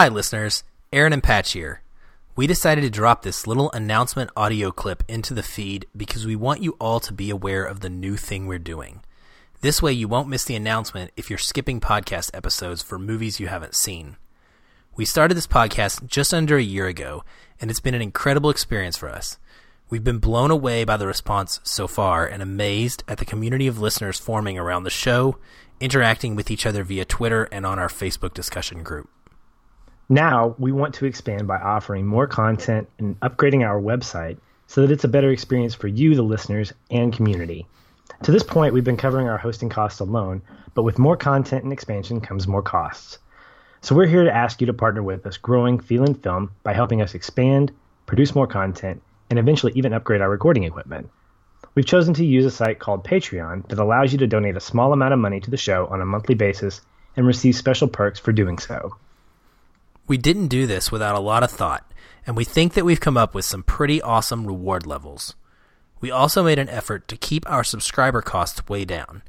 Hi, listeners. Aaron and Patch here. We decided to drop this little announcement audio clip into the feed because we want you all to be aware of the new thing we're doing. This way, you won't miss the announcement if you're skipping podcast episodes for movies you haven't seen. We started this podcast just under a year ago, and it's been an incredible experience for us. We've been blown away by the response so far and amazed at the community of listeners forming around the show, interacting with each other via Twitter and on our Facebook discussion group. Now, we want to expand by offering more content and upgrading our website so that it's a better experience for you, the listeners, and community. To this point, we've been covering our hosting costs alone, but with more content and expansion comes more costs. So we're here to ask you to partner with us growing Feelin Film by helping us expand, produce more content, and eventually even upgrade our recording equipment. We've chosen to use a site called Patreon that allows you to donate a small amount of money to the show on a monthly basis and receive special perks for doing so. We didn't do this without a lot of thought, and we think that we've come up with some pretty awesome reward levels. We also made an effort to keep our subscriber costs way down.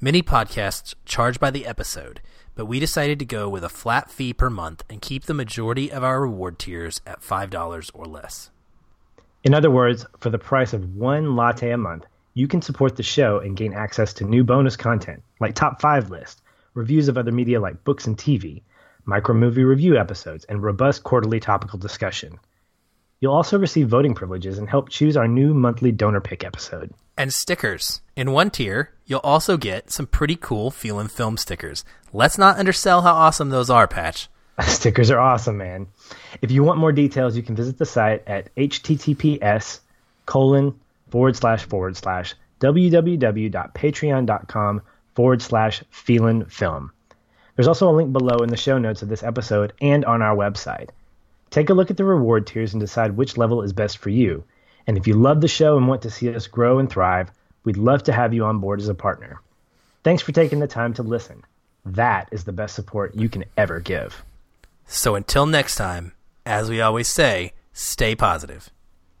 Many podcasts charge by the episode, but we decided to go with a flat fee per month and keep the majority of our reward tiers at $5 or less. In other words, for the price of one latte a month, you can support the show and gain access to new bonus content like top 5 lists, reviews of other media like books and TV, micro movie review episodes, and robust quarterly topical discussion. You'll also receive voting privileges and help choose our new monthly donor pick episode. And stickers. In one tier, you'll also get some pretty cool Feelin Film stickers. Let's not undersell how awesome those are, Patch. Stickers are awesome, man. If you want more details, you can visit the site at https colon forward slash forward slash www.patreon.com forward slash feelin film. There's also a link below in the show notes of this episode and on our website. Take a look at the reward tiers and decide which level is best for you. And if you love the show and want to see us grow and thrive, we'd love to have you on board as a partner. Thanks for taking the time to listen. That is the best support you can ever give. So until next time, as we always say, stay.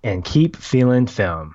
And keep feeling film.